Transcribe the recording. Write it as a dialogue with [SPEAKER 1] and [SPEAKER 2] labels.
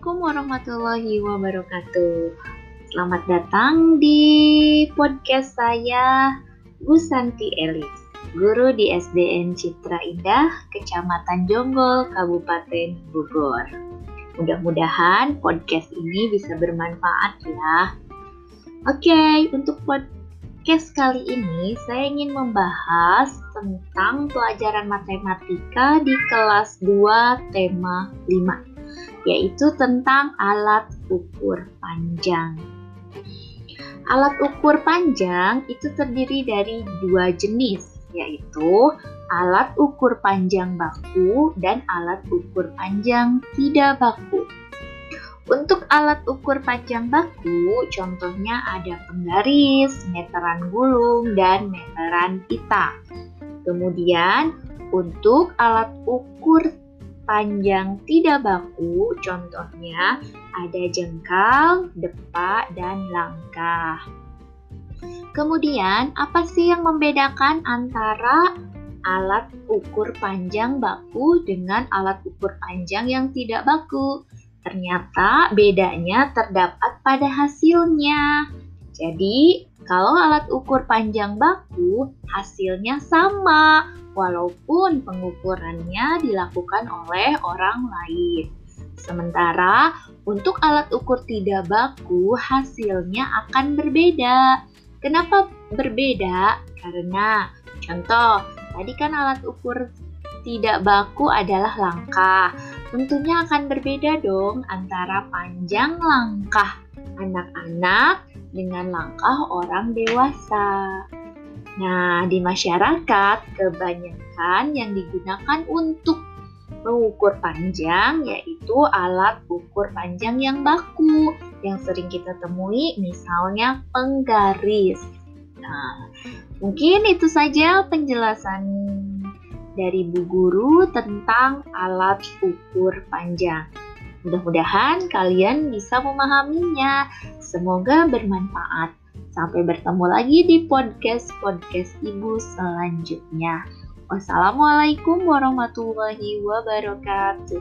[SPEAKER 1] warahmatullahi wabarakatuh. Selamat datang di podcast saya, Bu Santi Elis, guru di SDN Citra Indah, Kecamatan Jonggol, Kabupaten Bogor. Mudah-mudahan podcast ini bisa bermanfaat ya. Oke, untuk podcast kali ini saya ingin membahas tentang pelajaran matematika di kelas 2 tema 5 yaitu tentang alat ukur panjang. Alat ukur panjang itu terdiri dari dua jenis, yaitu alat ukur panjang baku dan alat ukur panjang tidak baku. Untuk alat ukur panjang baku, contohnya ada penggaris, meteran gulung, dan meteran pita. Kemudian, untuk alat ukur panjang tidak baku, contohnya ada jengkal, depak, dan langkah. Kemudian, apa sih yang membedakan antara alat ukur panjang baku dengan alat ukur panjang yang tidak baku? Ternyata bedanya terdapat pada hasilnya. Jadi, kalau alat ukur panjang baku, hasilnya sama, walaupun pengukurannya dilakukan oleh orang lain. Sementara untuk alat ukur tidak baku, hasilnya akan berbeda. Kenapa berbeda? Karena contoh, tadi kan alat ukur tidak baku adalah langkah. Tentunya akan berbeda dong antara panjang langkah anak-anak dengan langkah orang dewasa. Nah, di masyarakat kebanyakan yang digunakan untuk mengukur panjang yaitu alat ukur panjang yang baku yang sering kita temui misalnya penggaris. Nah, mungkin itu saja penjelasan dari Bu Guru tentang alat ukur panjang. Mudah-mudahan kalian bisa memahaminya. Semoga bermanfaat. Sampai bertemu lagi di podcast-podcast Ibu selanjutnya. Wassalamualaikum warahmatullahi wabarakatuh.